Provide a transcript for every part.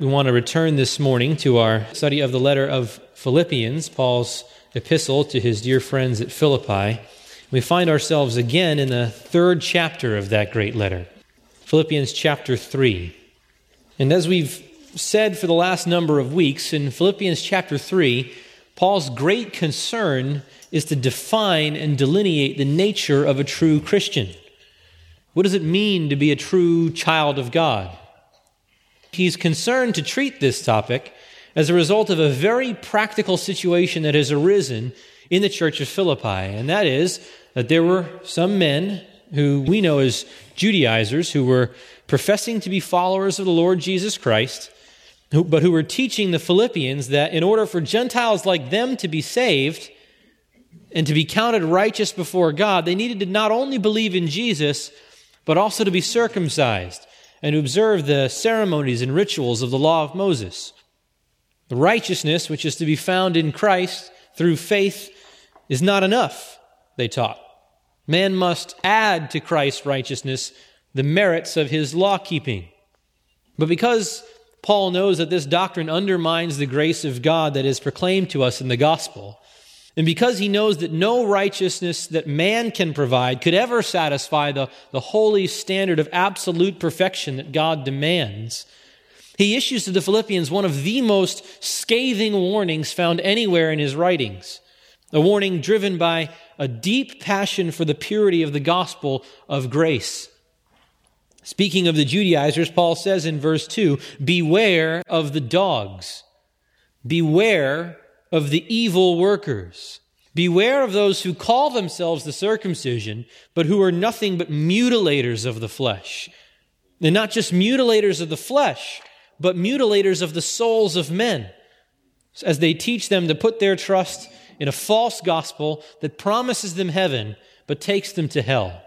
we want to return this morning to our study of the letter of Philippians, Paul's epistle to his dear friends at Philippi. We find ourselves again in the third chapter of that great letter, Philippians chapter 3. And as we've said for the last number of weeks, in Philippians chapter 3, Paul's great concern is to define and delineate the nature of a true Christian. What does it mean to be a true child of God? He's concerned to treat this topic as a result of a very practical situation that has arisen in the church of Philippi, and that is that there were some men who we know as Judaizers who were professing to be followers of the Lord Jesus Christ, but who were teaching the Philippians that in order for Gentiles like them to be saved and to be counted righteous before God, they needed to not only believe in Jesus, but also to be circumcised and observe the ceremonies and rituals of the law of Moses. The righteousness which is to be found in Christ through faith is not enough, they taught. Man must add to Christ's righteousness the merits of his law keeping. But because Paul knows that this doctrine undermines the grace of God that is proclaimed to us in the gospel, and because he knows that no righteousness that man can provide could ever satisfy the, the holy standard of absolute perfection that God demands, he issues to the Philippians one of the most scathing warnings found anywhere in his writings. A warning driven by a deep passion for the purity of the gospel of grace. Speaking of the Judaizers, Paul says in verse 2 Beware of the dogs. Beware of the evil workers. Beware of those who call themselves the circumcision, but who are nothing but mutilators of the flesh. And not just mutilators of the flesh, but mutilators of the souls of men, as they teach them to put their trust in a false gospel that promises them heaven, but takes them to hell.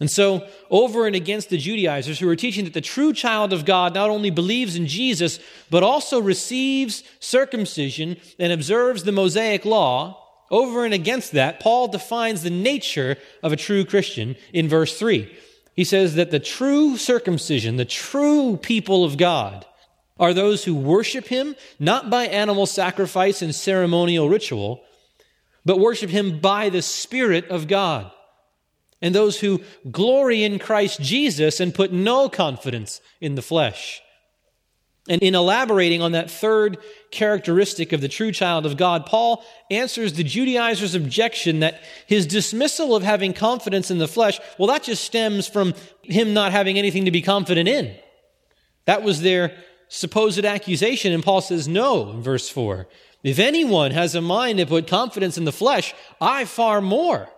And so, over and against the Judaizers who are teaching that the true child of God not only believes in Jesus, but also receives circumcision and observes the Mosaic law, over and against that, Paul defines the nature of a true Christian in verse 3. He says that the true circumcision, the true people of God, are those who worship him not by animal sacrifice and ceremonial ritual, but worship him by the Spirit of God and those who glory in Christ Jesus and put no confidence in the flesh. And in elaborating on that third characteristic of the true child of God, Paul answers the Judaizers' objection that his dismissal of having confidence in the flesh, well, that just stems from him not having anything to be confident in. That was their supposed accusation. And Paul says, no, in verse 4. If anyone has a mind to put confidence in the flesh, I far more.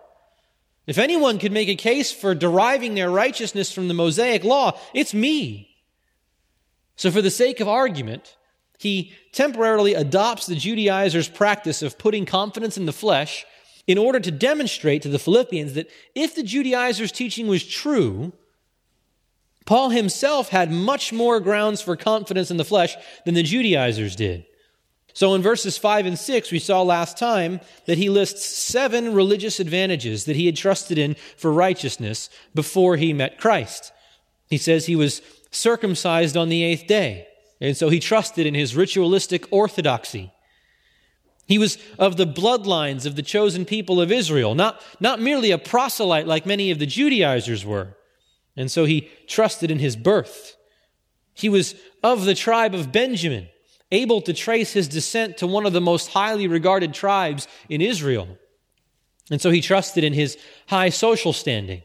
If anyone could make a case for deriving their righteousness from the Mosaic law, it's me. So, for the sake of argument, he temporarily adopts the Judaizers' practice of putting confidence in the flesh in order to demonstrate to the Philippians that if the Judaizers' teaching was true, Paul himself had much more grounds for confidence in the flesh than the Judaizers did. So in verses 5 and 6, we saw last time that he lists seven religious advantages that he had trusted in for righteousness before he met Christ. He says he was circumcised on the eighth day, and so he trusted in his ritualistic orthodoxy. He was of the bloodlines of the chosen people of Israel, not, not merely a proselyte like many of the Judaizers were, and so he trusted in his birth. He was of the tribe of Benjamin able to trace his descent to one of the most highly regarded tribes in Israel. And so he trusted in his high social standing.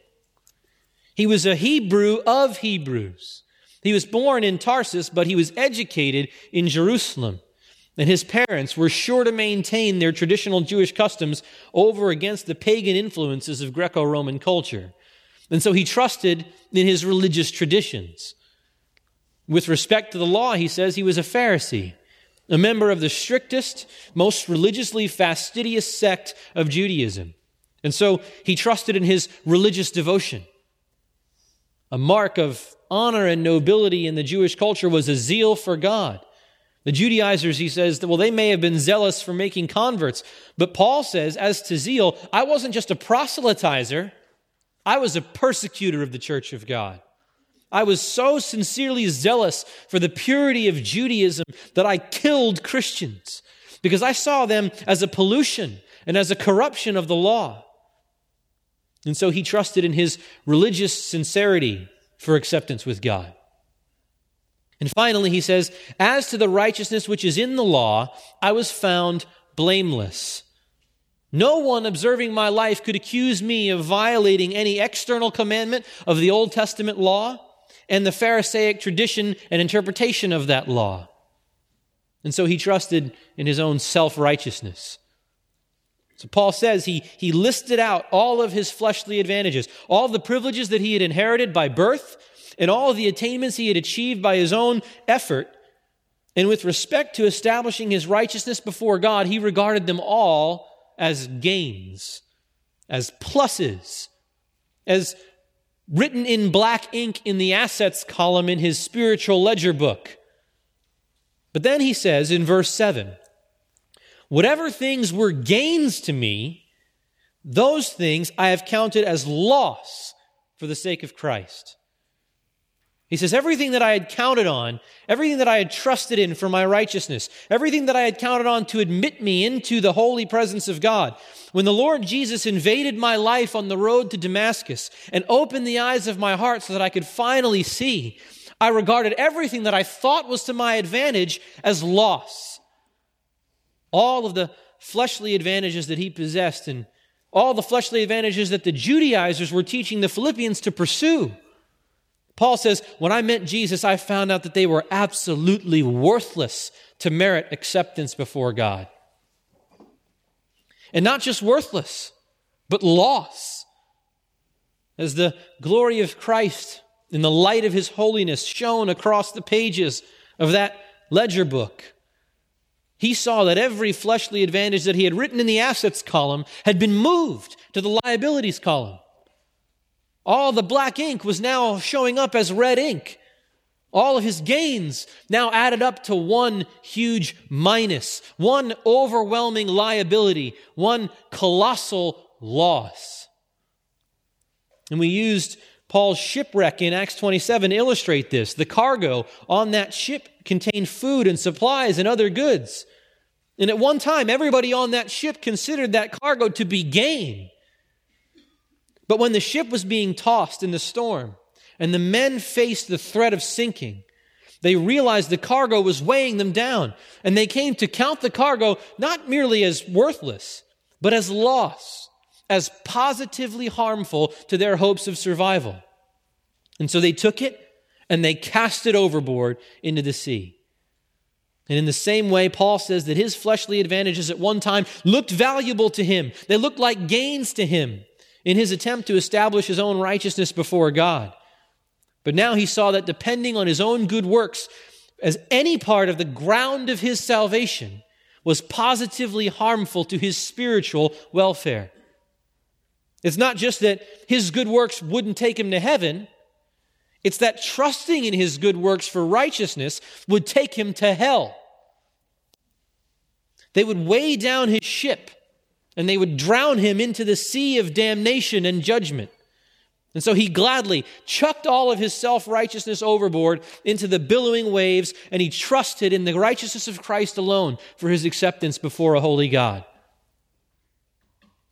He was a Hebrew of Hebrews. He was born in Tarsus, but he was educated in Jerusalem. And his parents were sure to maintain their traditional Jewish customs over against the pagan influences of Greco Roman culture. And so he trusted in his religious traditions. With respect to the law, he says he was a Pharisee, a member of the strictest, most religiously fastidious sect of Judaism. And so he trusted in his religious devotion. A mark of honor and nobility in the Jewish culture was a zeal for God. The Judaizers, he says, well, they may have been zealous for making converts, but Paul says, as to zeal, I wasn't just a proselytizer, I was a persecutor of the church of God. I was so sincerely zealous for the purity of Judaism that I killed Christians because I saw them as a pollution and as a corruption of the law. And so he trusted in his religious sincerity for acceptance with God. And finally, he says, As to the righteousness which is in the law, I was found blameless. No one observing my life could accuse me of violating any external commandment of the Old Testament law and the Pharisaic tradition and interpretation of that law. And so he trusted in his own self righteousness. So Paul says he, he listed out all of his fleshly advantages, all the privileges that he had inherited by birth, and all the attainments he had achieved by his own effort. And with respect to establishing his righteousness before God, he regarded them all as gains, as pluses, as written in black ink in the assets column in his spiritual ledger book. But then he says in verse 7 Whatever things were gains to me, those things I have counted as loss for the sake of Christ. He says, Everything that I had counted on, everything that I had trusted in for my righteousness, everything that I had counted on to admit me into the holy presence of God, when the Lord Jesus invaded my life on the road to Damascus and opened the eyes of my heart so that I could finally see, I regarded everything that I thought was to my advantage as loss. All of the fleshly advantages that he possessed and all the fleshly advantages that the Judaizers were teaching the Philippians to pursue Paul says, When I met Jesus, I found out that they were absolutely worthless to merit acceptance before God. And not just worthless, but loss. As the glory of Christ in the light of his holiness shone across the pages of that ledger book, he saw that every fleshly advantage that he had written in the assets column had been moved to the liabilities column. All the black ink was now showing up as red ink. All of his gains now added up to one huge minus, one overwhelming liability, one colossal loss. And we used Paul's shipwreck in Acts 27 to illustrate this. The cargo on that ship contained food and supplies and other goods. And at one time, everybody on that ship considered that cargo to be gain. But when the ship was being tossed in the storm and the men faced the threat of sinking, they realized the cargo was weighing them down and they came to count the cargo not merely as worthless, but as loss, as positively harmful to their hopes of survival. And so they took it and they cast it overboard into the sea. And in the same way, Paul says that his fleshly advantages at one time looked valuable to him. They looked like gains to him in his attempt to establish his own righteousness before God. But now he saw that depending on his own good works as any part of the ground of his salvation was positively harmful to his spiritual welfare. It's not just that his good works wouldn't take him to heaven, it's that trusting in his good works for righteousness would take him to hell. They would weigh down his ship and they would drown him into the sea of damnation and judgment. And so he gladly chucked all of his self righteousness overboard into the billowing waves, and he trusted in the righteousness of Christ alone for his acceptance before a holy God.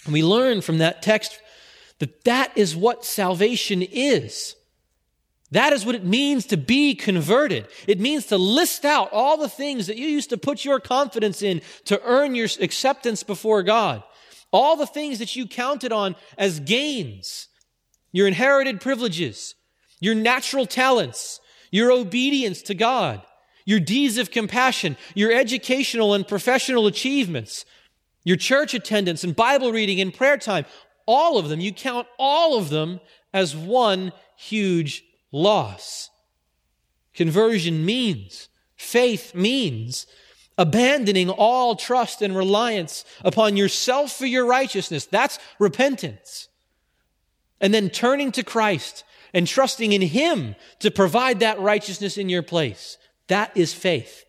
And we learn from that text that that is what salvation is. That is what it means to be converted. It means to list out all the things that you used to put your confidence in to earn your acceptance before God. All the things that you counted on as gains, your inherited privileges, your natural talents, your obedience to God, your deeds of compassion, your educational and professional achievements, your church attendance and Bible reading and prayer time, all of them, you count all of them as one huge loss. Conversion means, faith means abandoning all trust and reliance upon yourself for your righteousness. That's repentance. And then turning to Christ and trusting in Him to provide that righteousness in your place. That is faith.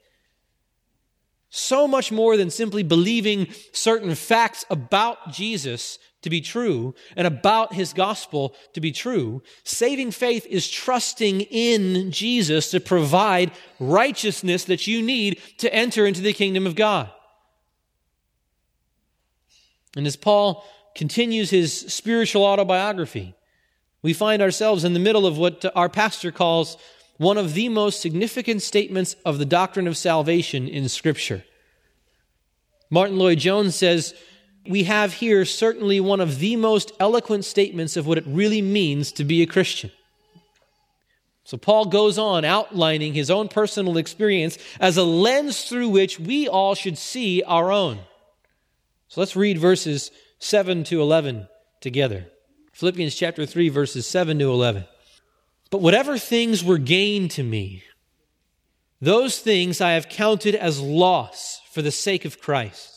So much more than simply believing certain facts about Jesus to be true and about his gospel to be true, saving faith is trusting in Jesus to provide righteousness that you need to enter into the kingdom of God. And as Paul continues his spiritual autobiography, we find ourselves in the middle of what our pastor calls one of the most significant statements of the doctrine of salvation in Scripture. Martyn Lloyd-Jones says, We have here certainly one of the most eloquent statements of what it really means to be a Christian. So Paul goes on outlining his own personal experience as a lens through which we all should see our own. So let's read verses 7 to 11 together. Philippians chapter 3, verses 7 to 11. But whatever things were gained to me, those things I have counted as loss for the sake of Christ.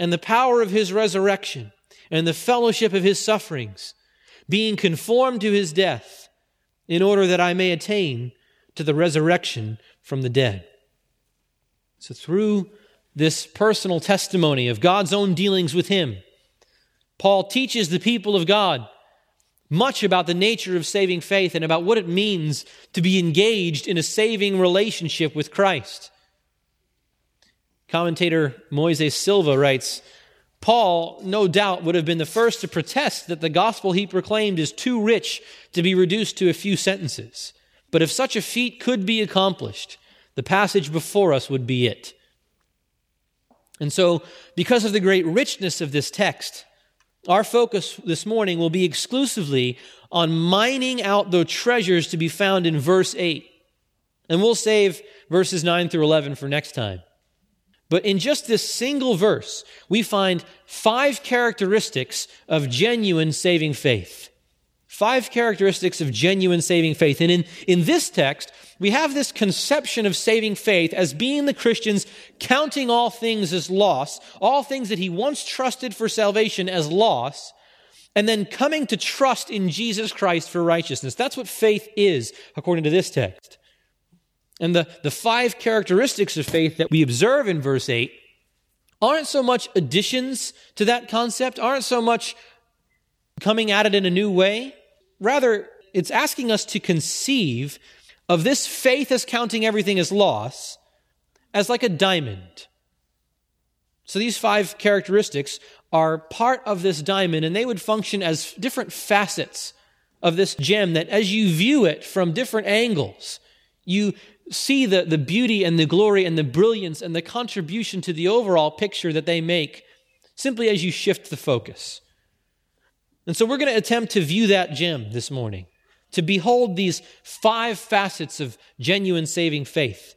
and the power of his resurrection and the fellowship of his sufferings, being conformed to his death, in order that I may attain to the resurrection from the dead. So, through this personal testimony of God's own dealings with him, Paul teaches the people of God much about the nature of saving faith and about what it means to be engaged in a saving relationship with Christ. Commentator Moises Silva writes Paul, no doubt, would have been the first to protest that the gospel he proclaimed is too rich to be reduced to a few sentences. But if such a feat could be accomplished, the passage before us would be it. And so, because of the great richness of this text, our focus this morning will be exclusively on mining out the treasures to be found in verse 8. And we'll save verses 9 through 11 for next time. But in just this single verse, we find five characteristics of genuine saving faith. Five characteristics of genuine saving faith. And in, in this text, we have this conception of saving faith as being the Christians counting all things as loss, all things that he once trusted for salvation as loss, and then coming to trust in Jesus Christ for righteousness. That's what faith is, according to this text. And the, the five characteristics of faith that we observe in verse 8 aren't so much additions to that concept, aren't so much coming at it in a new way. Rather, it's asking us to conceive of this faith as counting everything as loss as like a diamond. So these five characteristics are part of this diamond, and they would function as different facets of this gem that as you view it from different angles, you see the, the beauty and the glory and the brilliance and the contribution to the overall picture that they make simply as you shift the focus. And so we're going to attempt to view that gem this morning, to behold these five facets of genuine saving faith,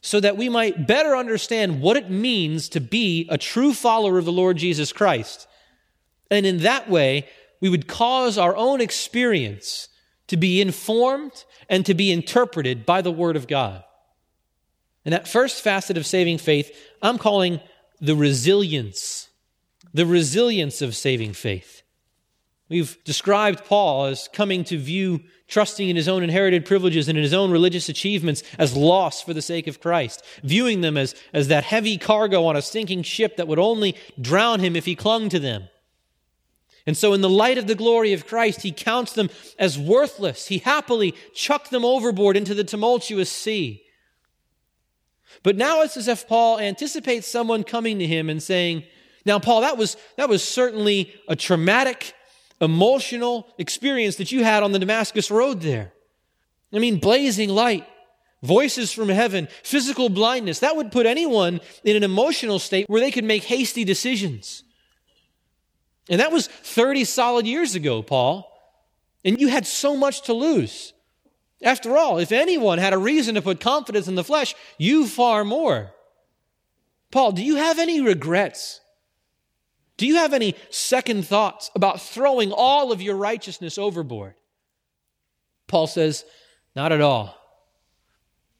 so that we might better understand what it means to be a true follower of the Lord Jesus Christ. And in that way, we would cause our own experience to be informed and to be interpreted by the Word of God. And that first facet of saving faith, I'm calling the resilience, the resilience of saving faith. We've described Paul as coming to view trusting in his own inherited privileges and in his own religious achievements as loss for the sake of Christ, viewing them as, as that heavy cargo on a sinking ship that would only drown him if he clung to them. And so, in the light of the glory of Christ, he counts them as worthless. He happily chucked them overboard into the tumultuous sea. But now it's as if Paul anticipates someone coming to him and saying, Now, Paul, that was, that was certainly a traumatic emotional experience that you had on the Damascus Road there. I mean, blazing light, voices from heaven, physical blindness. That would put anyone in an emotional state where they could make hasty decisions. And that was 30 solid years ago, Paul. And you had so much to lose. After all, if anyone had a reason to put confidence in the flesh, you far more. Paul, do you have any regrets? Do you have any second thoughts about throwing all of your righteousness overboard? Paul says, Not at all.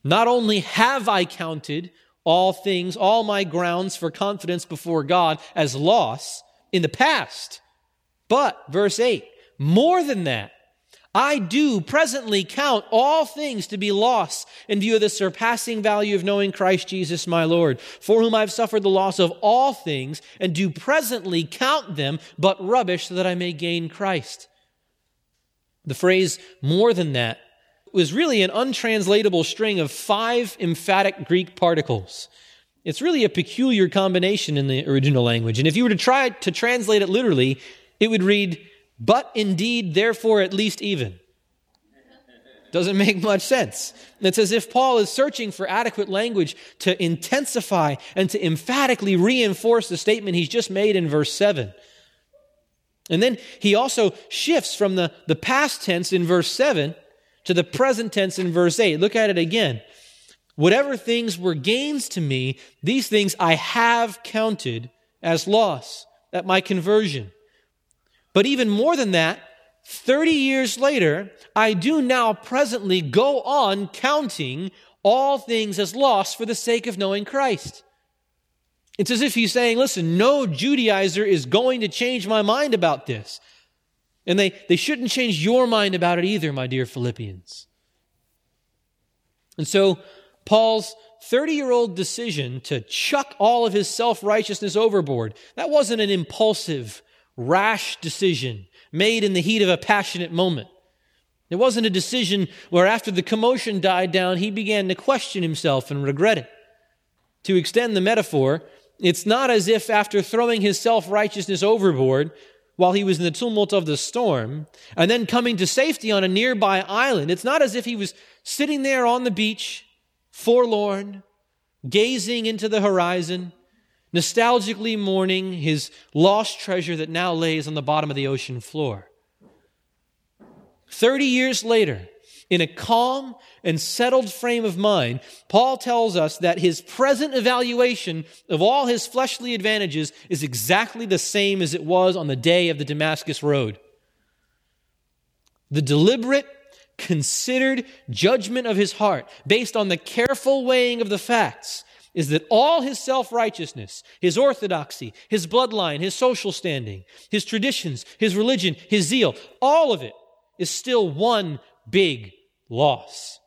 Not only have I counted all things, all my grounds for confidence before God as loss in the past, but, verse 8, more than that, I do presently count all things to be loss in view of the surpassing value of knowing Christ Jesus my Lord, for whom I've suffered the loss of all things, and do presently count them but rubbish so that I may gain Christ. The phrase more than that was really an untranslatable string of five emphatic Greek particles. It's really a peculiar combination in the original language. And if you were to try to translate it literally, it would read, but indeed, therefore, at least even. Doesn't make much sense. It's as if Paul is searching for adequate language to intensify and to emphatically reinforce the statement he's just made in verse 7. And then he also shifts from the, the past tense in verse 7 to the present tense in verse 8. Look at it again. Whatever things were gains to me, these things I have counted as loss at my conversion. But even more than that, 30 years later, I do now presently go on counting all things as loss for the sake of knowing Christ. It's as if he's saying, listen, no Judaizer is going to change my mind about this. And they, they shouldn't change your mind about it either, my dear Philippians. And so, Paul's 30 year old decision to chuck all of his self righteousness overboard, that wasn't an impulsive, rash decision made in the heat of a passionate moment. It wasn't a decision where after the commotion died down, he began to question himself and regret it. To extend the metaphor, it's not as if after throwing his self righteousness overboard while he was in the tumult of the storm and then coming to safety on a nearby island, it's not as if he was sitting there on the beach, forlorn, gazing into the horizon nostalgically mourning his lost treasure that now lays on the bottom of the ocean floor. 30 years later, in a calm and settled frame of mind, Paul tells us that his present evaluation of all his fleshly advantages is exactly the same as it was on the day of the Damascus Road. The deliberate, considered judgment of his heart, based on the careful weighing of the facts, is that all his self righteousness, his orthodoxy, his bloodline, his social standing, his traditions, his religion, his zeal, all of it is still one big loss.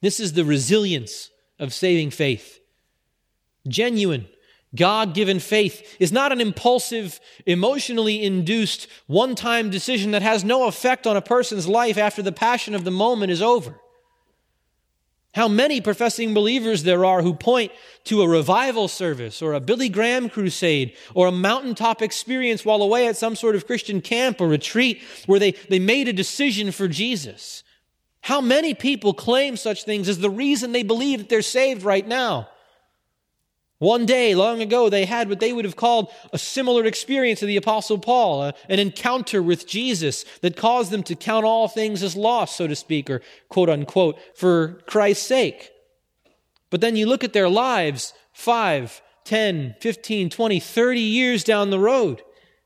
This is the resilience of saving faith. Genuine, God given faith is not an impulsive, emotionally induced, one time decision that has no effect on a person's life after the passion of the moment is over. How many professing believers there are who point to a revival service or a Billy Graham crusade or a mountaintop experience while away at some sort of Christian camp or retreat where they, they made a decision for Jesus. How many people claim such things as the reason they believe that they're saved right now? One day, long ago, they had what they would have called a similar experience to the Apostle Paul, a, an encounter with Jesus that caused them to count all things as lost, so to speak, or quote unquote, for Christ's sake. But then you look at their lives, 5, 10, 15, 20, 30 years down the road,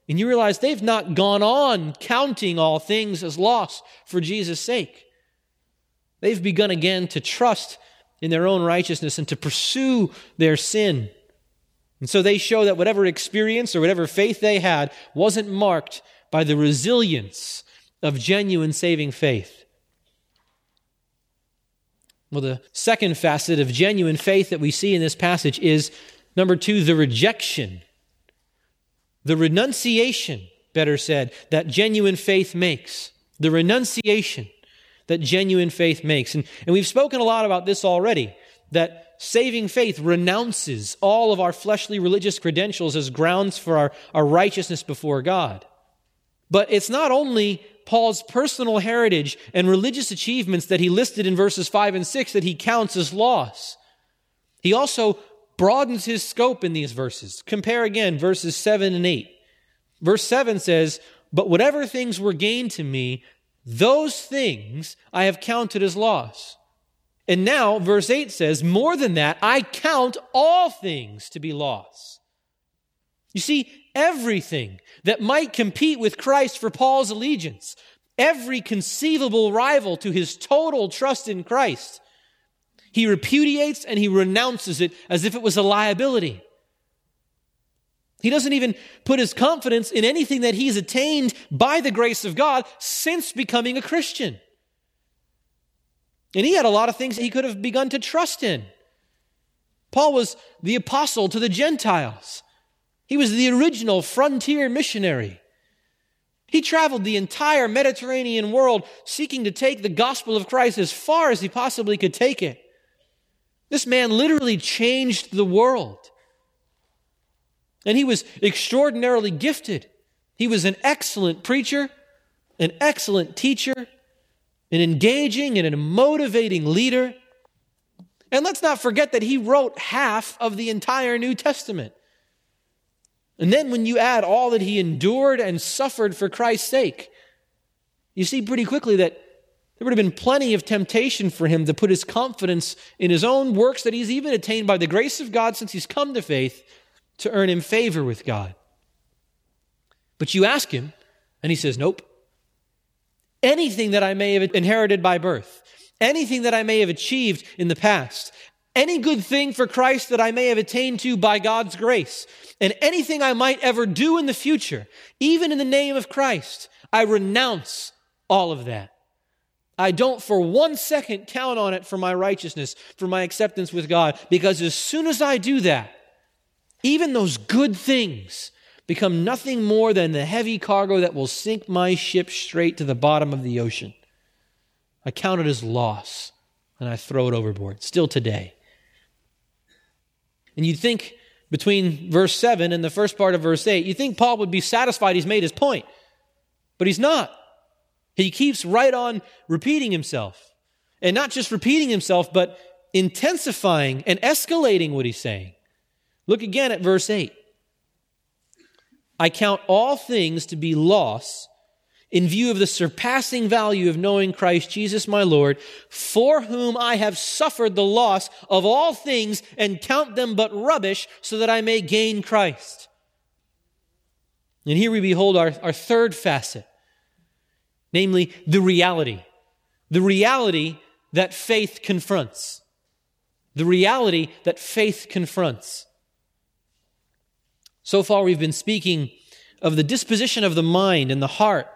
and you realize they've not gone on counting all things as lost for Jesus' sake. They've begun again to trust in their own righteousness and to pursue their sin. And so they show that whatever experience or whatever faith they had wasn't marked by the resilience of genuine saving faith. Well, the second facet of genuine faith that we see in this passage is number two, the rejection, the renunciation, better said, that genuine faith makes. The renunciation that genuine faith makes. And, and we've spoken a lot about this already that saving faith renounces all of our fleshly religious credentials as grounds for our, our righteousness before God. But it's not only Paul's personal heritage and religious achievements that he listed in verses 5 and 6 that he counts as loss. He also broadens his scope in these verses. Compare again verses 7 and 8. Verse 7 says, But whatever things were gained to me, those things I have counted as loss. And now, verse 8 says, More than that, I count all things to be loss. You see, everything that might compete with Christ for Paul's allegiance, every conceivable rival to his total trust in Christ, he repudiates and he renounces it as if it was a liability. He doesn't even put his confidence in anything that he's attained by the grace of God since becoming a Christian. And he had a lot of things he could have begun to trust in. Paul was the apostle to the Gentiles. He was the original frontier missionary. He traveled the entire Mediterranean world seeking to take the gospel of Christ as far as he possibly could take it. This man literally changed the world. And he was extraordinarily gifted. He was an excellent preacher, an excellent teacher, an engaging and a motivating leader. And let's not forget that he wrote half of the entire New Testament. And then when you add all that he endured and suffered for Christ's sake, you see pretty quickly that there would have been plenty of temptation for him to put his confidence in his own works that he's even attained by the grace of God since he's come to faith to earn him favor with God. But you ask him, and he says, Nope. Anything that I may have inherited by birth, anything that I may have achieved in the past, any good thing for Christ that I may have attained to by God's grace, and anything I might ever do in the future, even in the name of Christ, I renounce all of that. I don't for one second count on it for my righteousness, for my acceptance with God, because as soon as I do that, even those good things become nothing more than the heavy cargo that will sink my ship straight to the bottom of the ocean. I count it as loss and I throw it overboard, still today. And you'd think between verse 7 and the first part of verse 8, you think Paul would be satisfied he's made his point, but he's not. He keeps right on repeating himself. And not just repeating himself, but intensifying and escalating what he's saying. Look again at verse 8. I count all things to be loss in view of the surpassing value of knowing Christ Jesus my Lord, for whom I have suffered the loss of all things and count them but rubbish so that I may gain Christ. And here we behold our, our third facet, namely the reality. The reality that faith confronts. The reality that faith confronts. So far, we've been speaking of the disposition of the mind and the heart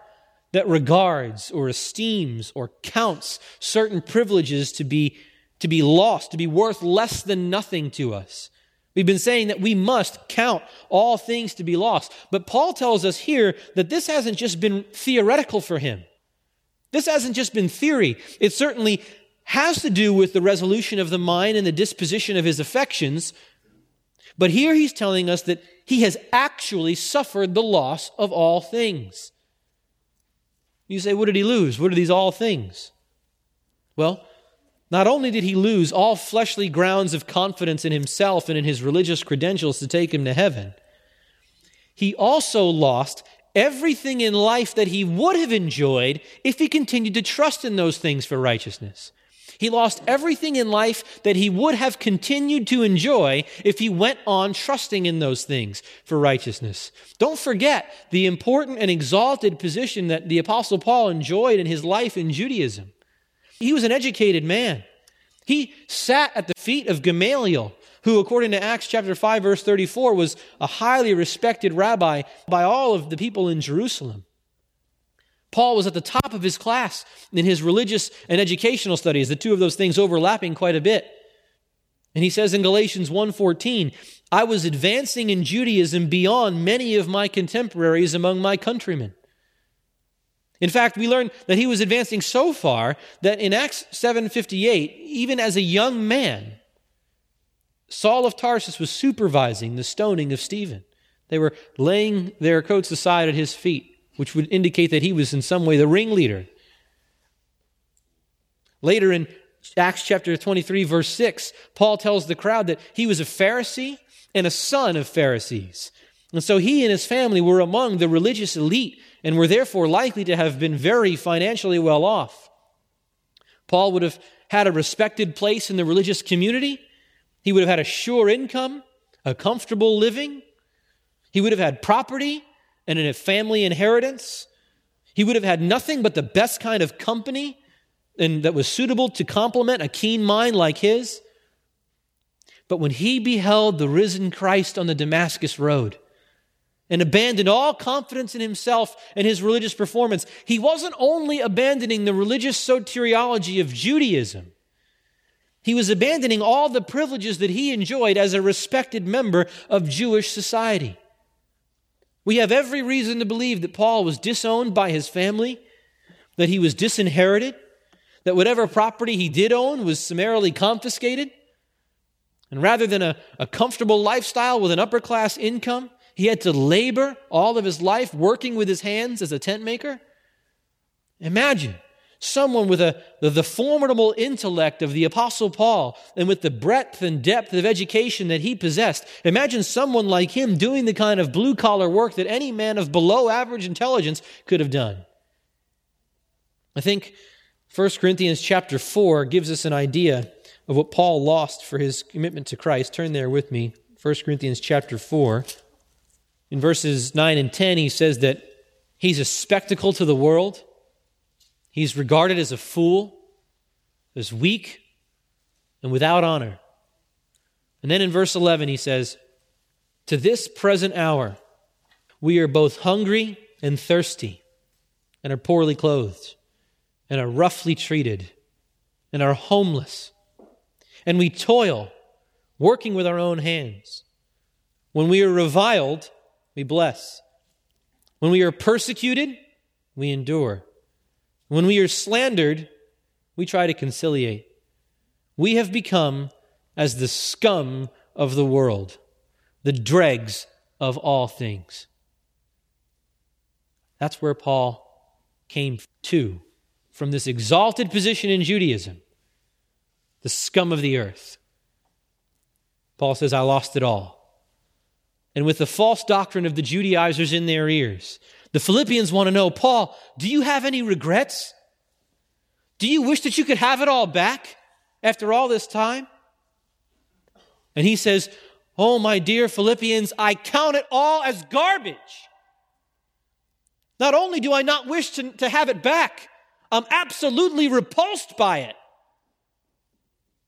that regards or esteems or counts certain privileges to be, to be lost, to be worth less than nothing to us. We've been saying that we must count all things to be lost. But Paul tells us here that this hasn't just been theoretical for him. This hasn't just been theory. It certainly has to do with the resolution of the mind and the disposition of his affections. But here he's telling us that he has actually suffered the loss of all things. You say, what did he lose? What are these all things? Well, not only did he lose all fleshly grounds of confidence in himself and in his religious credentials to take him to heaven, he also lost everything in life that he would have enjoyed if he continued to trust in those things for righteousness. He lost everything in life that he would have continued to enjoy if he went on trusting in those things for righteousness. Don't forget the important and exalted position that the Apostle Paul enjoyed in his life in Judaism. He was an educated man. He sat at the feet of Gamaliel, who, according to Acts chapter 5, verse 34, was a highly respected rabbi by all of the people in Jerusalem. Paul was at the top of his class in his religious and educational studies, the two of those things overlapping quite a bit. And he says in Galatians 1:14, I was advancing in Judaism beyond many of my contemporaries among my countrymen. In fact, we learn that he was advancing so far that in Acts 7:58, even as a young man, Saul of Tarsus was supervising the stoning of Stephen. They were laying their coats aside at his feet which would indicate that he was in some way the ringleader. Later in Acts chapter 23, verse 6, Paul tells the crowd that he was a Pharisee and a son of Pharisees. And so he and his family were among the religious elite and were therefore likely to have been very financially well off. Paul would have had a respected place in the religious community. He would have had a sure income, a comfortable living. He would have had property and in a family inheritance. He would have had nothing but the best kind of company and that was suitable to complement a keen mind like his. But when he beheld the risen Christ on the Damascus road and abandoned all confidence in himself and his religious performance, he wasn't only abandoning the religious soteriology of Judaism, he was abandoning all the privileges that he enjoyed as a respected member of Jewish society. We have every reason to believe that Paul was disowned by his family, that he was disinherited, that whatever property he did own was summarily confiscated. And rather than a, a comfortable lifestyle with an upper class income, he had to labor all of his life working with his hands as a tent maker. Imagine someone with a, the, the, formidable intellect of the Apostle Paul and with the breadth and depth of education that he possessed. Imagine someone like him doing the kind of blue collar work that any man of below average intelligence could have done. I think 1 Corinthians chapter 4 gives us an idea of what Paul lost for his commitment to Christ. Turn there with me. 1 Corinthians chapter 4. In verses 9 and 10, he says that he's a spectacle to the world. He's regarded as a fool, as weak, and without honor. And then in verse 11, he says, To this present hour, we are both hungry and thirsty, and are poorly clothed and are roughly treated and are homeless. And we toil, working with our own hands. When we are reviled, we bless. When we are persecuted, we endure. When we are slandered, we try to conciliate. We have become as the scum of the world, the dregs of all things. That's where Paul came to from this exalted position in Judaism, the scum of the earth. Paul says, I lost it all. And with the false doctrine of the Judaizers in their ears, the Philippians want to know, Paul, do you have any regrets? Do you wish that you could have it all back after all this time? And he says, Oh, my dear Philippians, I count it all as garbage. Not only do I not wish to, to have it back, I'm absolutely repulsed by it.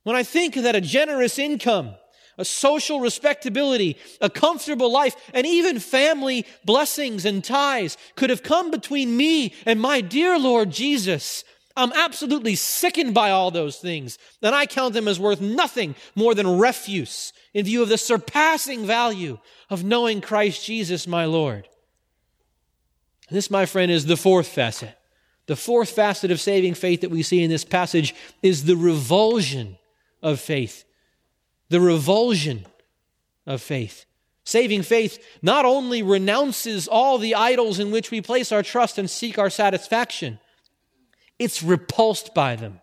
When I think that a generous income, a social respectability, a comfortable life, and even family blessings and ties could have come between me and my dear Lord Jesus, I'm absolutely sickened by all those things, and I count them as worth nothing more than refuse in view of the surpassing value of knowing Christ Jesus, my Lord. This, my friend, is the fourth facet the fourth facet of saving faith that we see in this passage is the revulsion of faith. The revulsion of faith. Saving faith not only renounces all the idols in which we place our trust and seek our satisfaction, it's repulsed by them.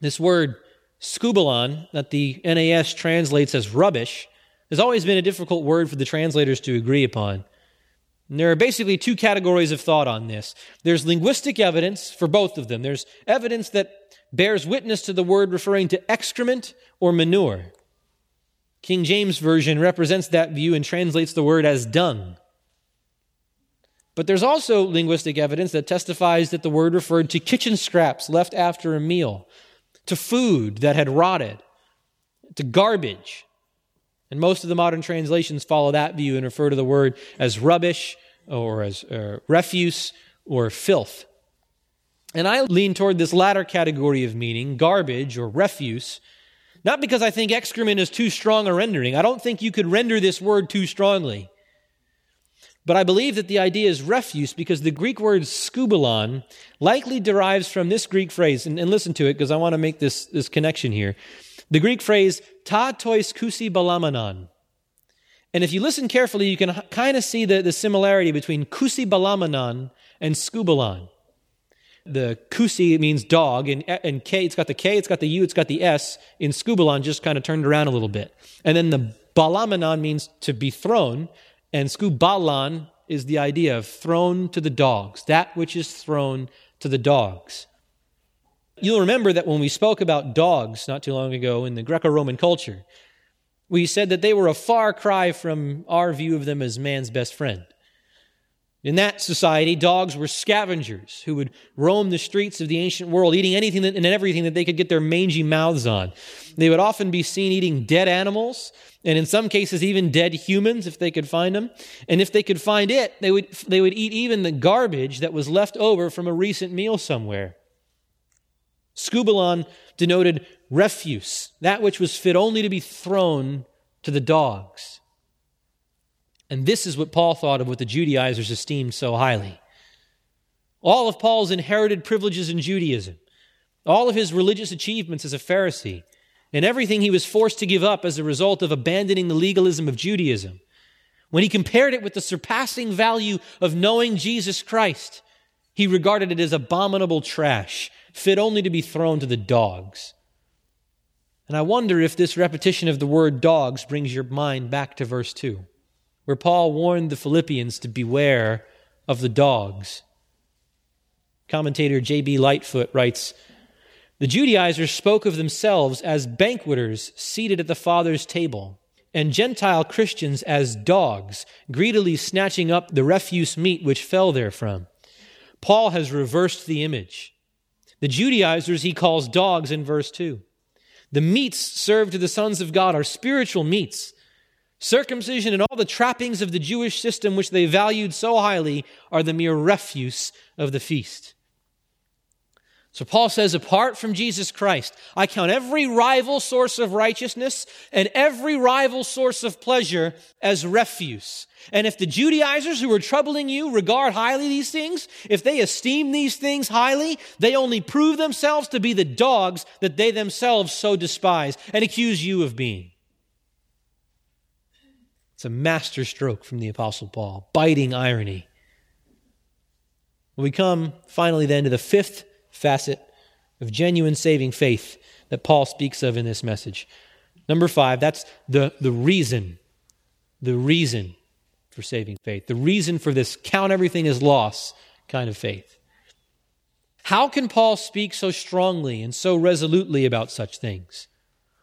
This word, skubalon, that the NAS translates as rubbish, has always been a difficult word for the translators to agree upon. And there are basically two categories of thought on this. There's linguistic evidence for both of them. There's evidence that bears witness to the word referring to excrement or manure. King James Version represents that view and translates the word as dung. But there's also linguistic evidence that testifies that the word referred to kitchen scraps left after a meal, to food that had rotted, to garbage. And most of the modern translations follow that view and refer to the word as rubbish or as uh, refuse or filth. And I lean toward this latter category of meaning, garbage or refuse, not because I think excrement is too strong a rendering. I don't think you could render this word too strongly. But I believe that the idea is refuse because the Greek word skubalon likely derives from this Greek phrase, and, and listen to it because I want to make this, this connection here. The Greek phrase, ta tois kusi balamanon, and if you listen carefully, you can kind of see the, the similarity between kusi balamanon and skubalon. The kusi means dog, and, and K, it's got the K, it's got the U, it's got the S. In skubalon, just kind of turned around a little bit. And then the balamanon means to be thrown, and skubalon is the idea of thrown to the dogs, that which is thrown to the dogs. You'll remember that when we spoke about dogs not too long ago in the Greco Roman culture, We said that they were a far cry from our view of them as man's best friend. In that society, dogs were scavengers who would roam the streets of the ancient world, eating anything and everything that they could get their mangy mouths on. They would often be seen eating dead animals, and in some cases, even dead humans if they could find them. And if they could find it, they would, they would eat even the garbage that was left over from a recent meal somewhere. Skubalon denoted refuse, that which was fit only to be thrown to the dogs. And this is what Paul thought of what the Judaizers esteemed so highly. All of Paul's inherited privileges in Judaism, all of his religious achievements as a Pharisee, and everything he was forced to give up as a result of abandoning the legalism of Judaism, when he compared it with the surpassing value of knowing Jesus Christ, he regarded it as abominable trash, fit only to be thrown to the dogs. And I wonder if this repetition of the word dogs brings your mind back to verse 2 where Paul warned the Philippians to beware of the dogs. Commentator J.B. Lightfoot writes The Judaizers spoke of themselves as banqueters seated at the Father's table, and Gentile Christians as dogs, greedily snatching up the refuse meat which fell therefrom. Paul has reversed the image. The Judaizers he calls dogs in verse 2. The meats served to the sons of God are spiritual meats Circumcision and all the trappings of the Jewish system, which they valued so highly, are the mere refuse of the feast. So Paul says, apart from Jesus Christ, I count every rival source of righteousness and every rival source of pleasure as refuse. And if the Judaizers who are troubling you regard highly these things, if they esteem these things highly, they only prove themselves to be the dogs that they themselves so despise and accuse you of being. It's a masterstroke from the Apostle Paul, biting irony. We come finally then to the fifth facet of genuine saving faith that Paul speaks of in this message. Number five, that's the, the reason, the reason for saving faith, the reason for this count everything as loss kind of faith. How can Paul speak so strongly and so resolutely about such things?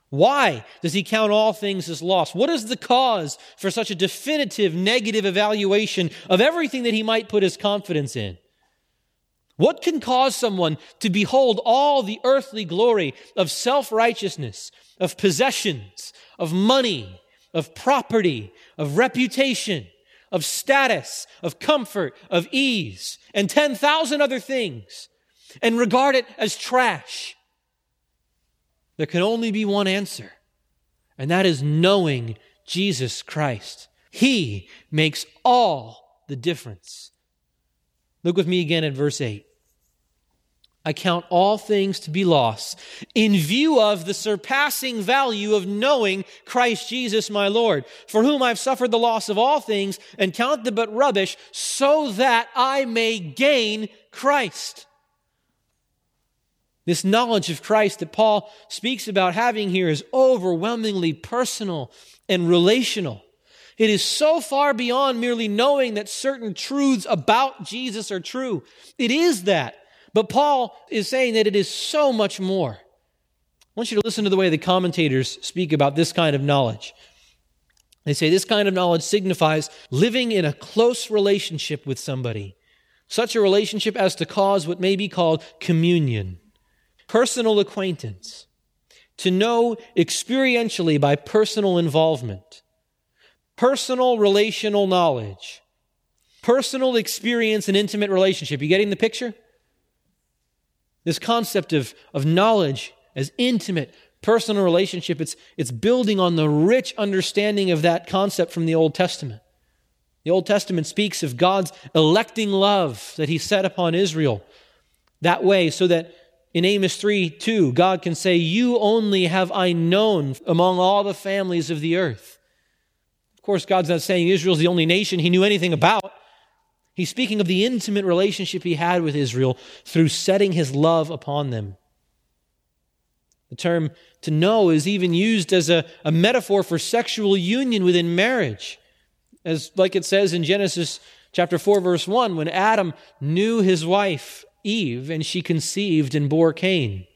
Why does he count all things as lost? What is the cause for such a definitive negative evaluation of everything that he might put his confidence in? What can cause someone to behold all the earthly glory of self righteousness, of possessions, of money, of property, of reputation, of status, of comfort, of ease, and 10,000 other things, and regard it as trash there can only be one answer, and that is knowing Jesus Christ. He makes all the difference. Look with me again at verse 8. I count all things to be loss in view of the surpassing value of knowing Christ Jesus my Lord, for whom I've suffered the loss of all things and count them but rubbish, so that I may gain Christ this knowledge of Christ that Paul speaks about having here is overwhelmingly personal and relational. It is so far beyond merely knowing that certain truths about Jesus are true. It is that. But Paul is saying that it is so much more. I want you to listen to the way the commentators speak about this kind of knowledge. They say this kind of knowledge signifies living in a close relationship with somebody, such a relationship as to cause what may be called communion personal acquaintance, to know experientially by personal involvement, personal relational knowledge, personal experience and intimate relationship. You getting the picture? This concept of, of knowledge as intimate, personal relationship, it's, it's building on the rich understanding of that concept from the Old Testament. The Old Testament speaks of God's electing love that He set upon Israel that way so that in Amos 3 2, God can say, You only have I known among all the families of the earth. Of course, God's not saying Israel's the only nation he knew anything about. He's speaking of the intimate relationship he had with Israel through setting his love upon them. The term to know is even used as a, a metaphor for sexual union within marriage. As like it says in Genesis chapter 4, verse 1, when Adam knew his wife Eve, and she conceived and bore Cain.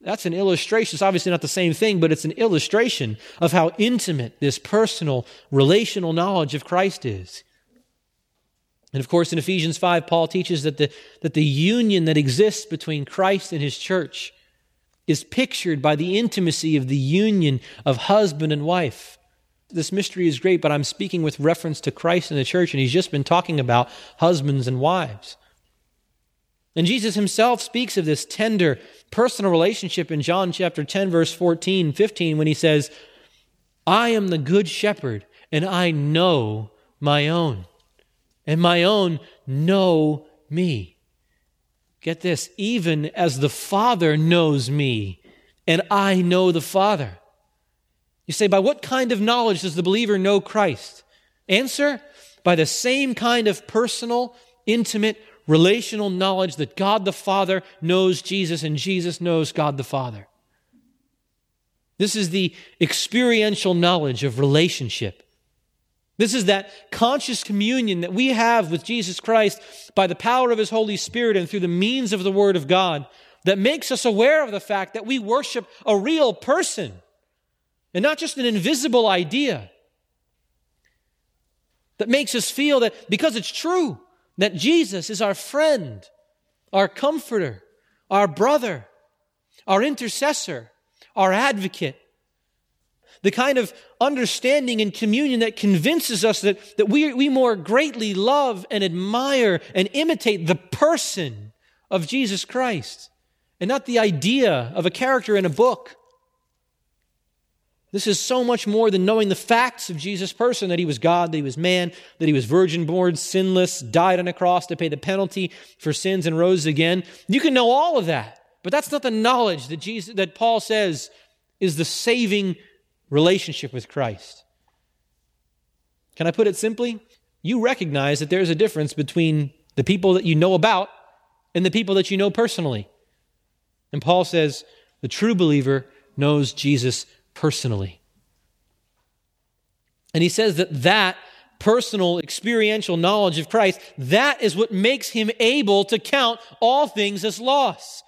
That's an illustration. It's obviously not the same thing, but it's an illustration of how intimate this personal, relational knowledge of Christ is. And of course, in Ephesians 5, Paul teaches that the, that the union that exists between Christ and his church is pictured by the intimacy of the union of husband and wife. This mystery is great, but I'm speaking with reference to Christ and the church, and he's just been talking about husbands and wives. And Jesus himself speaks of this tender personal relationship in John chapter 10, verse 14, 15, when he says, I am the good shepherd, and I know my own, and my own know me. Get this, even as the Father knows me, and I know the Father. You say, by what kind of knowledge does the believer know Christ? Answer, by the same kind of personal, intimate, relational knowledge that God the Father knows Jesus and Jesus knows God the Father. This is the experiential knowledge of relationship. This is that conscious communion that we have with Jesus Christ by the power of His Holy Spirit and through the means of the Word of God that makes us aware of the fact that we worship a real person and not just an invisible idea that makes us feel that because it's true that Jesus is our friend, our comforter, our brother, our intercessor, our advocate. The kind of understanding and communion that convinces us that, that we, we more greatly love and admire and imitate the person of Jesus Christ and not the idea of a character in a book this is so much more than knowing the facts of Jesus' person that he was God, that he was man, that he was virgin born, sinless, died on a cross to pay the penalty for sins and rose again. You can know all of that, but that's not the knowledge that Jesus that Paul says is the saving relationship with Christ. Can I put it simply? You recognize that there's a difference between the people that you know about and the people that you know personally. And Paul says the true believer knows Jesus personally. And he says that that personal experiential knowledge of Christ, that is what makes him able to count all things as loss.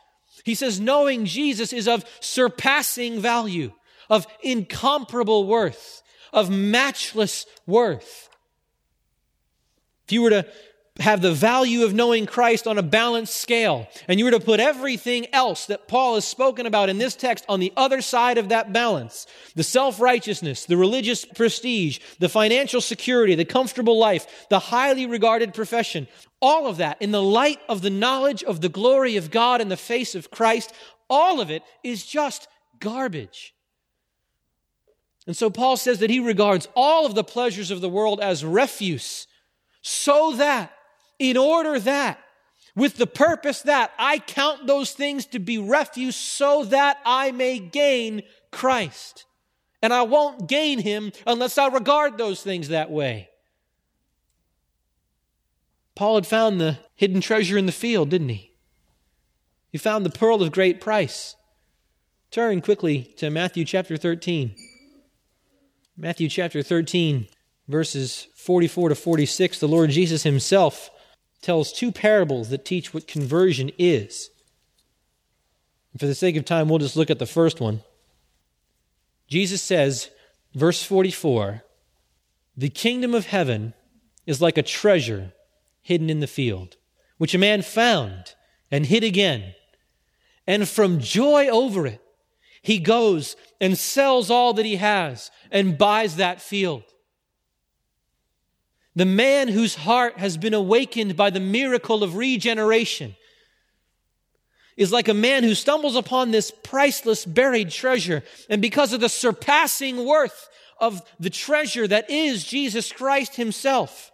He says knowing Jesus is of surpassing value, of incomparable worth, of matchless worth. If you were to have the value of knowing Christ on a balanced scale, and you were to put everything else that Paul has spoken about in this text on the other side of that balance. The self righteousness, the religious prestige, the financial security, the comfortable life, the highly regarded profession. All of that in the light of the knowledge of the glory of God in the face of Christ, all of it is just garbage. And so Paul says that he regards all of the pleasures of the world as refuse so that in order that, with the purpose that I count those things to be refuse so that I may gain Christ. And I won't gain him unless I regard those things that way. Paul had found the hidden treasure in the field, didn't he? He found the pearl of great price. Turn quickly to Matthew chapter 13. Matthew chapter 13, verses 44 to 46. The Lord Jesus himself tells two parables that teach what conversion is. For the sake of time, we'll just look at the first one. Jesus says, verse 44 The kingdom of heaven is like a treasure hidden in the field, which a man found and hid again. And from joy over it, he goes and sells all that he has and buys that field. The man whose heart has been awakened by the miracle of regeneration is like a man who stumbles upon this priceless buried treasure. And because of the surpassing worth of the treasure that is Jesus Christ himself,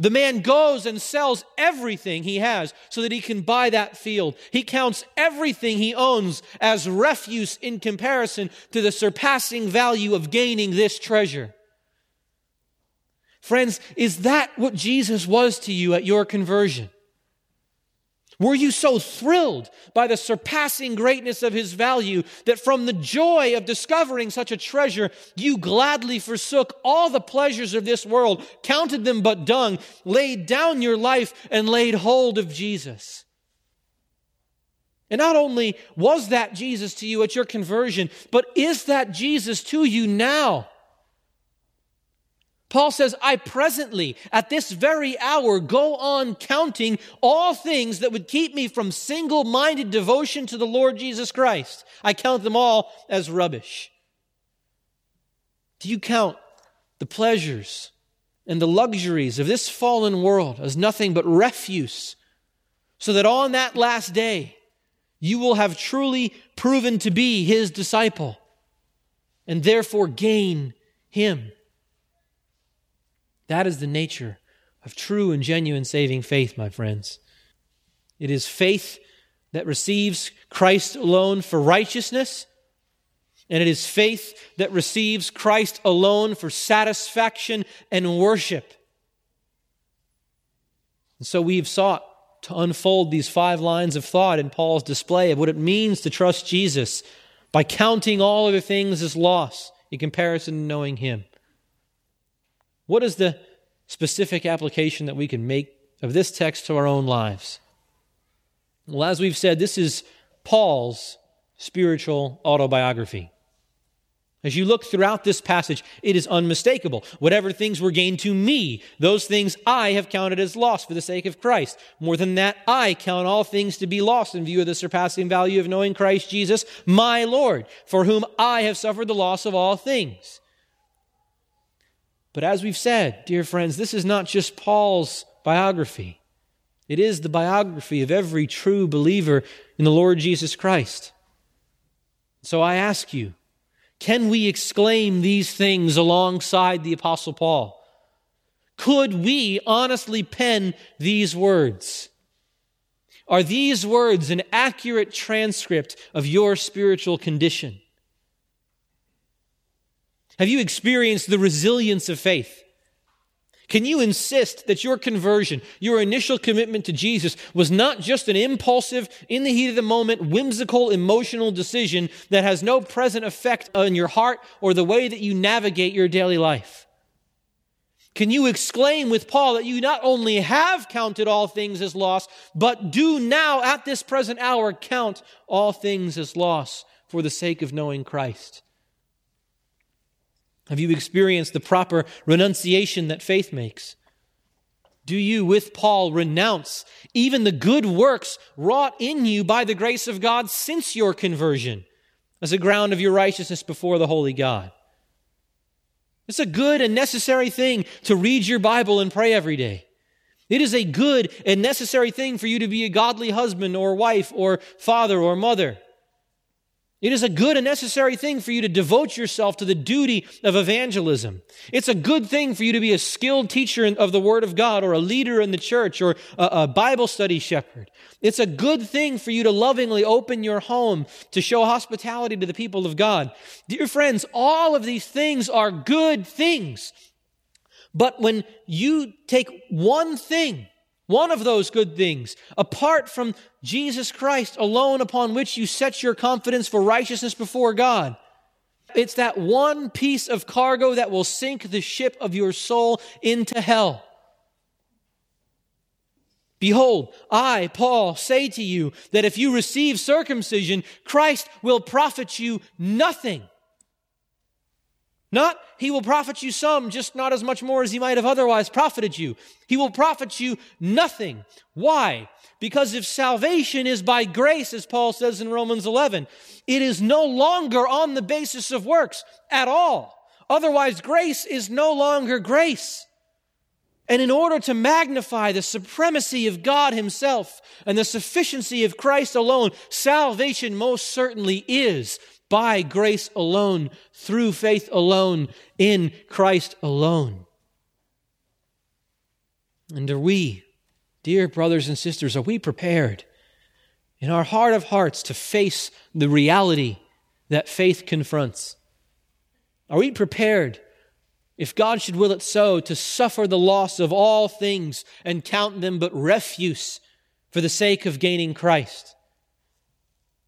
the man goes and sells everything he has so that he can buy that field. He counts everything he owns as refuse in comparison to the surpassing value of gaining this treasure. Friends, is that what Jesus was to you at your conversion? Were you so thrilled by the surpassing greatness of his value that from the joy of discovering such a treasure, you gladly forsook all the pleasures of this world, counted them but dung, laid down your life, and laid hold of Jesus? And not only was that Jesus to you at your conversion, but is that Jesus to you now? Paul says, I presently, at this very hour, go on counting all things that would keep me from single minded devotion to the Lord Jesus Christ. I count them all as rubbish. Do you count the pleasures and the luxuries of this fallen world as nothing but refuse, so that on that last day, you will have truly proven to be his disciple and therefore gain him. That is the nature of true and genuine saving faith, my friends. It is faith that receives Christ alone for righteousness, and it is faith that receives Christ alone for satisfaction and worship. And so we've sought to unfold these five lines of thought in Paul's display of what it means to trust Jesus by counting all other things as loss in comparison to knowing Him. What is the specific application that we can make of this text to our own lives? Well, as we've said, this is Paul's spiritual autobiography. As you look throughout this passage, it is unmistakable. Whatever things were gained to me, those things I have counted as lost for the sake of Christ. More than that, I count all things to be lost in view of the surpassing value of knowing Christ Jesus, my Lord, for whom I have suffered the loss of all things. But as we've said, dear friends, this is not just Paul's biography. It is the biography of every true believer in the Lord Jesus Christ. So I ask you, can we exclaim these things alongside the Apostle Paul? Could we honestly pen these words? Are these words an accurate transcript of your spiritual condition? Have you experienced the resilience of faith? Can you insist that your conversion, your initial commitment to Jesus, was not just an impulsive, in the heat of the moment, whimsical, emotional decision that has no present effect on your heart or the way that you navigate your daily life? Can you exclaim with Paul that you not only have counted all things as loss, but do now at this present hour count all things as loss for the sake of knowing Christ? Have you experienced the proper renunciation that faith makes? Do you, with Paul, renounce even the good works wrought in you by the grace of God since your conversion as a ground of your righteousness before the holy God? It's a good and necessary thing to read your Bible and pray every day. It is a good and necessary thing for you to be a godly husband or wife or father or mother. It is a good and necessary thing for you to devote yourself to the duty of evangelism. It's a good thing for you to be a skilled teacher of the Word of God or a leader in the church or a, Bible study shepherd. It's a good thing for you to lovingly open your home to show hospitality to the people of God. Dear friends, all of these things are good things. But when you take one thing one of those good things, apart from Jesus Christ alone upon which you set your confidence for righteousness before God. It's that one piece of cargo that will sink the ship of your soul into hell. Behold, I, Paul, say to you that if you receive circumcision, Christ will profit you nothing. Not, he will profit you some, just not as much more as he might have otherwise profited you. He will profit you nothing. Why? Because if salvation is by grace, as Paul says in Romans 11, it is no longer on the basis of works at all. Otherwise, grace is no longer grace. And in order to magnify the supremacy of God Himself and the sufficiency of Christ alone, salvation most certainly is by grace alone, through faith alone, in Christ alone. And are we, dear brothers and sisters, are we prepared in our heart of hearts to face the reality that faith confronts? Are we prepared, if God should will it so, to suffer the loss of all things and count them but refuse for the sake of gaining Christ?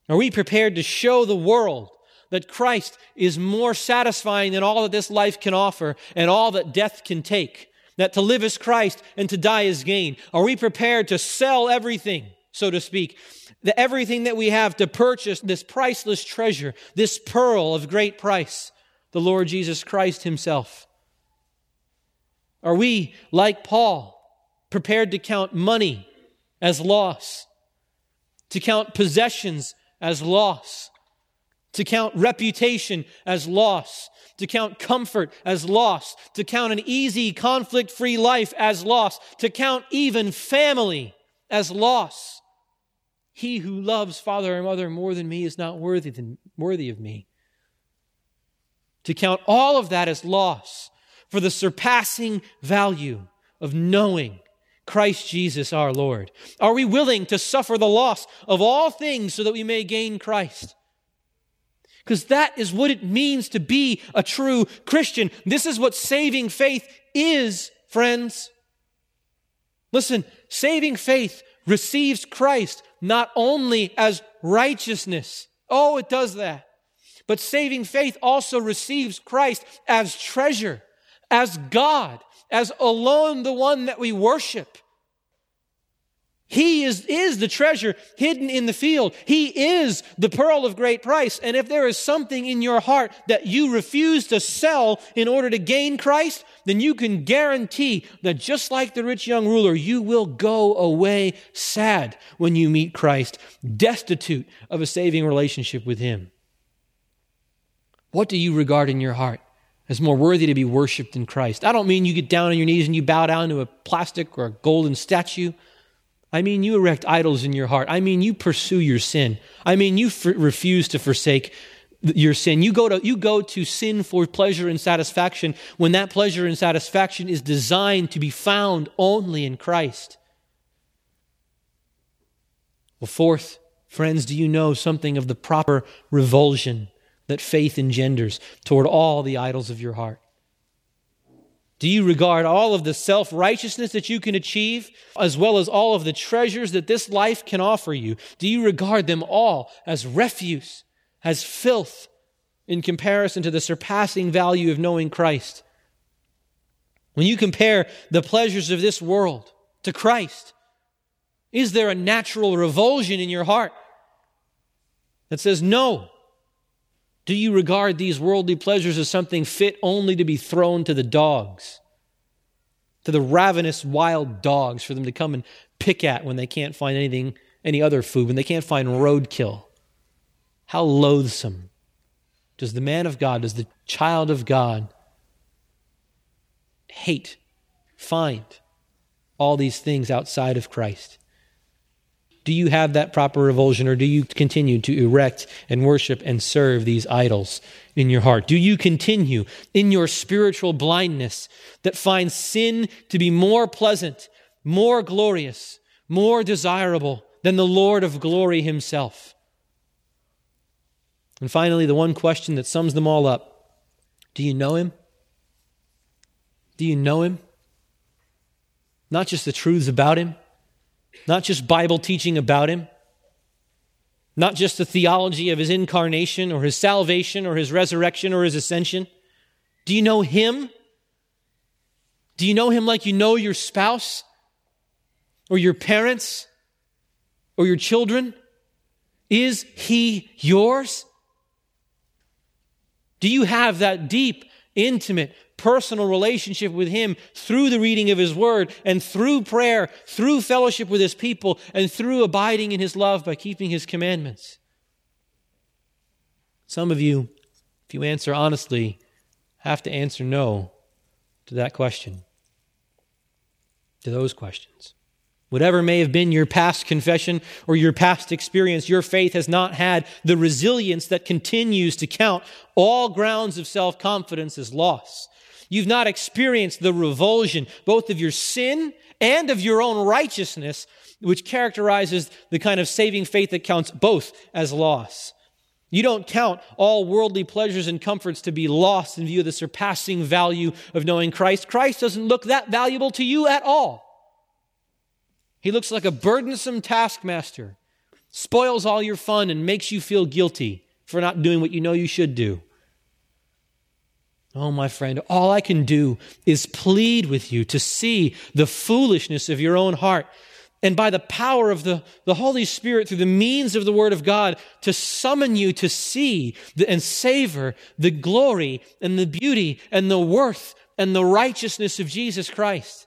Are we prepared to show the world that Christ is more satisfying than all that this life can offer and all that death can take? That to live is Christ and to die is gain? Are we prepared to sell everything so to speak, the everything that we have to purchase this priceless treasure, this pearl of great price, the Lord Jesus Christ Himself? Are we, like Paul, prepared to count money as loss, to count possessions as loss, to count reputation as loss, to count comfort as loss, to count an easy, conflict free life as loss, to count even family as loss. He who loves father or mother more than me is not worthy, than, worthy of me. To count all of that as loss for the surpassing value of knowing Christ Jesus our Lord? Are we willing to suffer the loss of all things so that we may gain Christ? Because that is what it means to be a true Christian. This is what saving faith is, friends. Listen, saving faith receives Christ not only as righteousness. Oh, it does that. But saving faith also receives Christ as treasure, as God, as alone the one that we worship. He is, is the treasure hidden in the field. He is the pearl of great price. And if there is something in your heart that you refuse to sell in order to gain Christ, then you can guarantee that just like the rich young ruler, you will go away sad when you meet Christ, destitute of a saving relationship with Him. What do you regard in your heart as more worthy to be worshiped than Christ? I don't mean you get down on your knees and you bow down to a plastic or a golden statue. I mean, you erect idols in your heart. I mean, you pursue your sin. I mean, you f- refuse to forsake your sin. You go to, you go to sin for pleasure and satisfaction when that pleasure and satisfaction is designed to be found only in Christ. Well, fourth, friends, do you know something of the proper revulsion that faith engenders toward all the idols of your heart? Do you regard all of the self righteousness that you can achieve, as well as all of the treasures that this life can offer you? Do you regard them all as refuse, as filth, in comparison to the surpassing value of knowing Christ? When you compare the pleasures of this world to Christ, is there a natural revulsion in your heart that says, No, do you regard these worldly pleasures as something fit only to be thrown to the dogs? To the ravenous wild dogs for them to come and pick at when they can't find anything, any other food, when they can't find roadkill? How loathsome does the man of God, does the child of God hate, find all these things outside of Christ? Do you have that proper revulsion, or do you continue to erect and worship and serve these idols in your heart? Do you continue in your spiritual blindness that finds sin to be more pleasant, more glorious, more desirable than the Lord of glory himself? And finally, the one question that sums them all up Do you know him? Do you know him? Not just the truths about him not just Bible teaching about him, not just the theology of his incarnation or his salvation or his resurrection or his ascension. Do you know him? Do you know him like you know your spouse or your parents or your children? Is he yours? Do you have that deep, intimate, personal relationship with Him through the reading of His Word and through prayer, through fellowship with His people, and through abiding in His love by keeping His commandments. Some of you, if you answer honestly, have to answer no to that question, to those questions. Whatever may have been your past confession or your past experience, your faith has not had the resilience that continues to count all grounds of self confidence as loss. You've not experienced the revulsion, both of your sin and of your own righteousness, which characterizes the kind of saving faith that counts both as loss. You don't count all worldly pleasures and comforts to be lost in view of the surpassing value of knowing Christ. Christ doesn't look that valuable to you at all. He looks like a burdensome taskmaster, spoils all your fun, and makes you feel guilty for not doing what you know you should do. Oh, my friend, all I can do is plead with you to see the foolishness of your own heart and by the power of the, the Holy Spirit through the means of the Word of God to summon you to see and savor the glory and the beauty and the worth and the righteousness of Jesus Christ.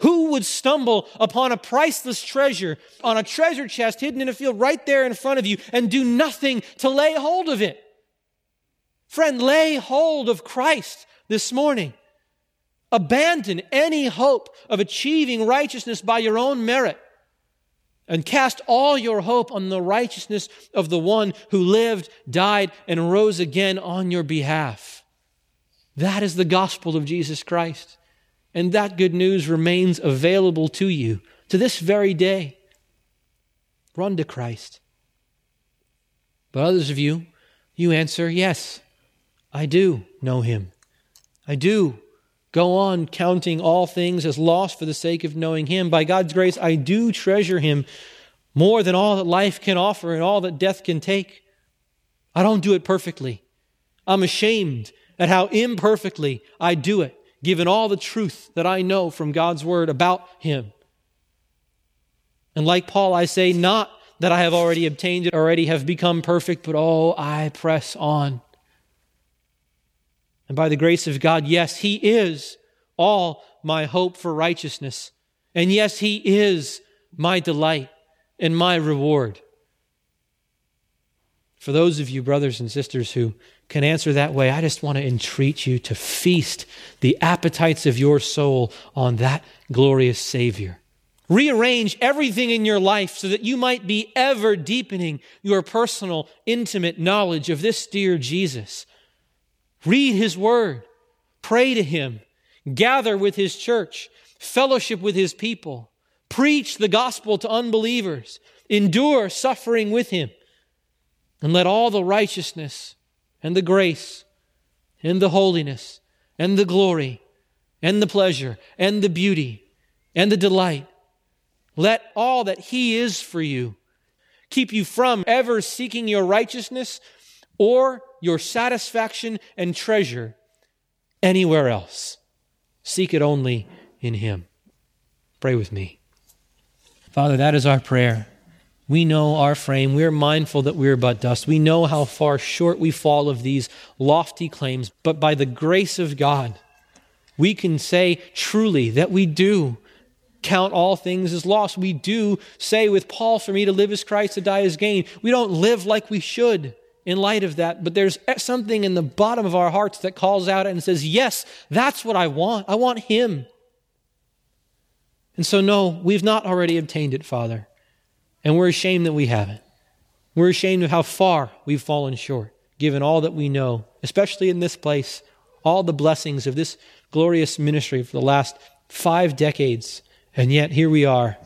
Who would stumble upon a priceless treasure on a treasure chest hidden in a field right there in front of you and do nothing to lay hold of it? Friend, lay hold of Christ this morning. Abandon any hope of achieving righteousness by your own merit and cast all your hope on the righteousness of the one who lived, died, and rose again on your behalf. That is the gospel of Jesus Christ. And that good news remains available to you to this very day. Run to Christ. But others of you, you answer, Yes, I do know him. I do go on counting all things as lost for the sake of knowing him. By God's grace, I do treasure him more than all that life can offer and all that death can take. I don't do it perfectly. I'm ashamed at how imperfectly I do it given all the truth that I know from God's word about him. And like Paul, I say, not that I have already obtained it, already have become perfect, but oh, I press on. And by the grace of God, yes, He is all my hope for righteousness. And yes, He is my delight and my reward. For those of you, brothers and sisters, who can answer that way, I just want to entreat you to feast the appetites of your soul on that glorious Savior. Rearrange everything in your life so that you might be ever deepening your personal, intimate knowledge of this dear Jesus. Read His Word, pray to Him, gather with His church, fellowship with His people, preach the gospel to unbelievers, endure suffering with Him, and let all the righteousness and the grace and the holiness and the glory and the pleasure and the beauty and the delight. Let all that He is for you keep you from ever seeking your righteousness or your satisfaction and treasure anywhere else. Seek it only in Him. Pray with me. Father, that is our prayer. We know our frame. We're mindful that we're but dust. We know how far short we fall of these lofty claims. But by the grace of God, we can say truly that we do count all things as lost. We do say with Paul, for me to live as Christ, to die as gain. We don't live like we should in light of that, but there's something in the bottom of our hearts that calls out and says, Yes, that's what I want. I want Him. And so, no, we've not already obtained it, Father. And we're ashamed that we haven't. We're ashamed of how far we've fallen short, given all that we know, especially in this place, all the blessings of this glorious ministry for the last five decades. And yet here we are,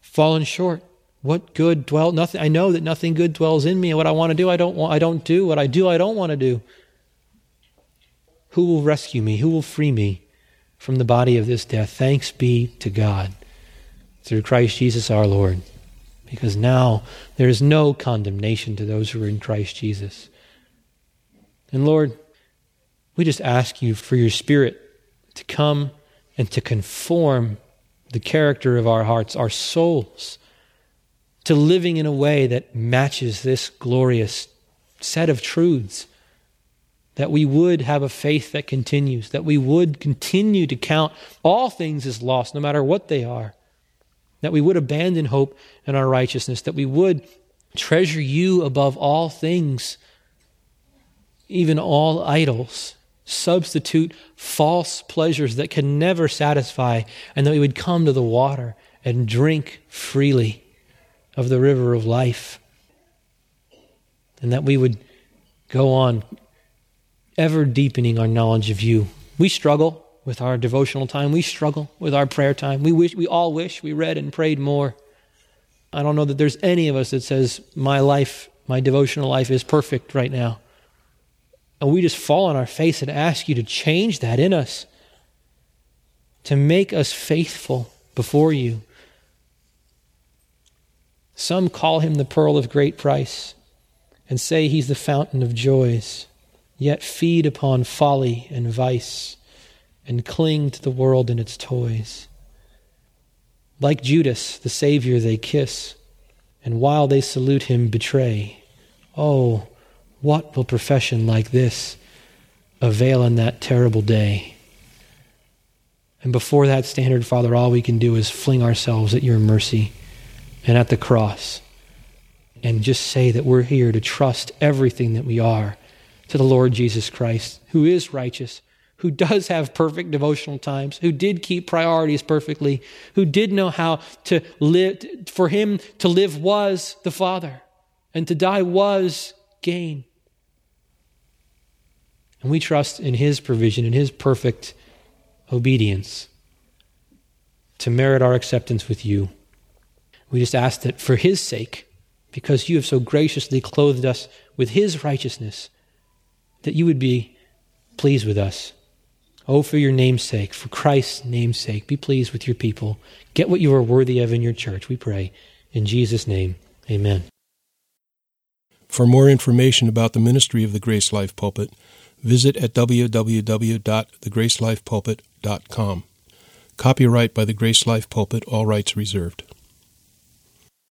fallen short. What good dwell nothing I know that nothing good dwells in me, and what I want to do I don't want I don't do. What I do I don't want to do. Who will rescue me? Who will free me from the body of this death? Thanks be to God through Christ Jesus our Lord because now there is no condemnation to those who are in Christ Jesus. And Lord, we just ask you for your Spirit to come and to conform the character of our hearts, our souls, to living in a way that matches this glorious set of truths. That we would have a faith that continues, that we would continue to count all things as lost, no matter what they are that we would abandon hope in our righteousness, that we would treasure you above all things, even all idols, substitute false pleasures that can never satisfy, and that we would come to the water and drink freely of the river of life, and that we would go on ever deepening our knowledge of you. We struggle with our devotional time. We struggle with our prayer time. We wish we all wish we read and prayed more. I don't know that there's any of us that says my life, my devotional life is perfect right now. And we just fall on our face and ask you to change that in us, to make us faithful before you. Some call him the pearl of great price and say he's the fountain of joys, yet feed upon folly and vice and cling to the world and its toys. Like Judas, the Savior they kiss, and while they salute him, betray. Oh, what will profession like this avail in that terrible day? And before that standard, Father, all we can do is fling ourselves at your mercy and at the cross and just say that we're here to trust everything that we are to the Lord Jesus Christ, who is righteous, who does have perfect devotional times, who did keep priorities perfectly, who did know how to live. For him to live was the Father, and to die was gain. And we trust in his provision, in his perfect obedience to merit our acceptance with you. We just ask that for his sake, because you have so graciously clothed us with his righteousness, that you would be pleased with us. Oh, for your name's sake, for Christ's name's sake, be pleased with your people. Get what you are worthy of in your church, we pray. In Jesus' name, amen. For more information about the ministry of the Grace Life Pulpit, visit at www.thegracelifepulpit.com. Copyright by the Grace Life Pulpit, all rights reserved.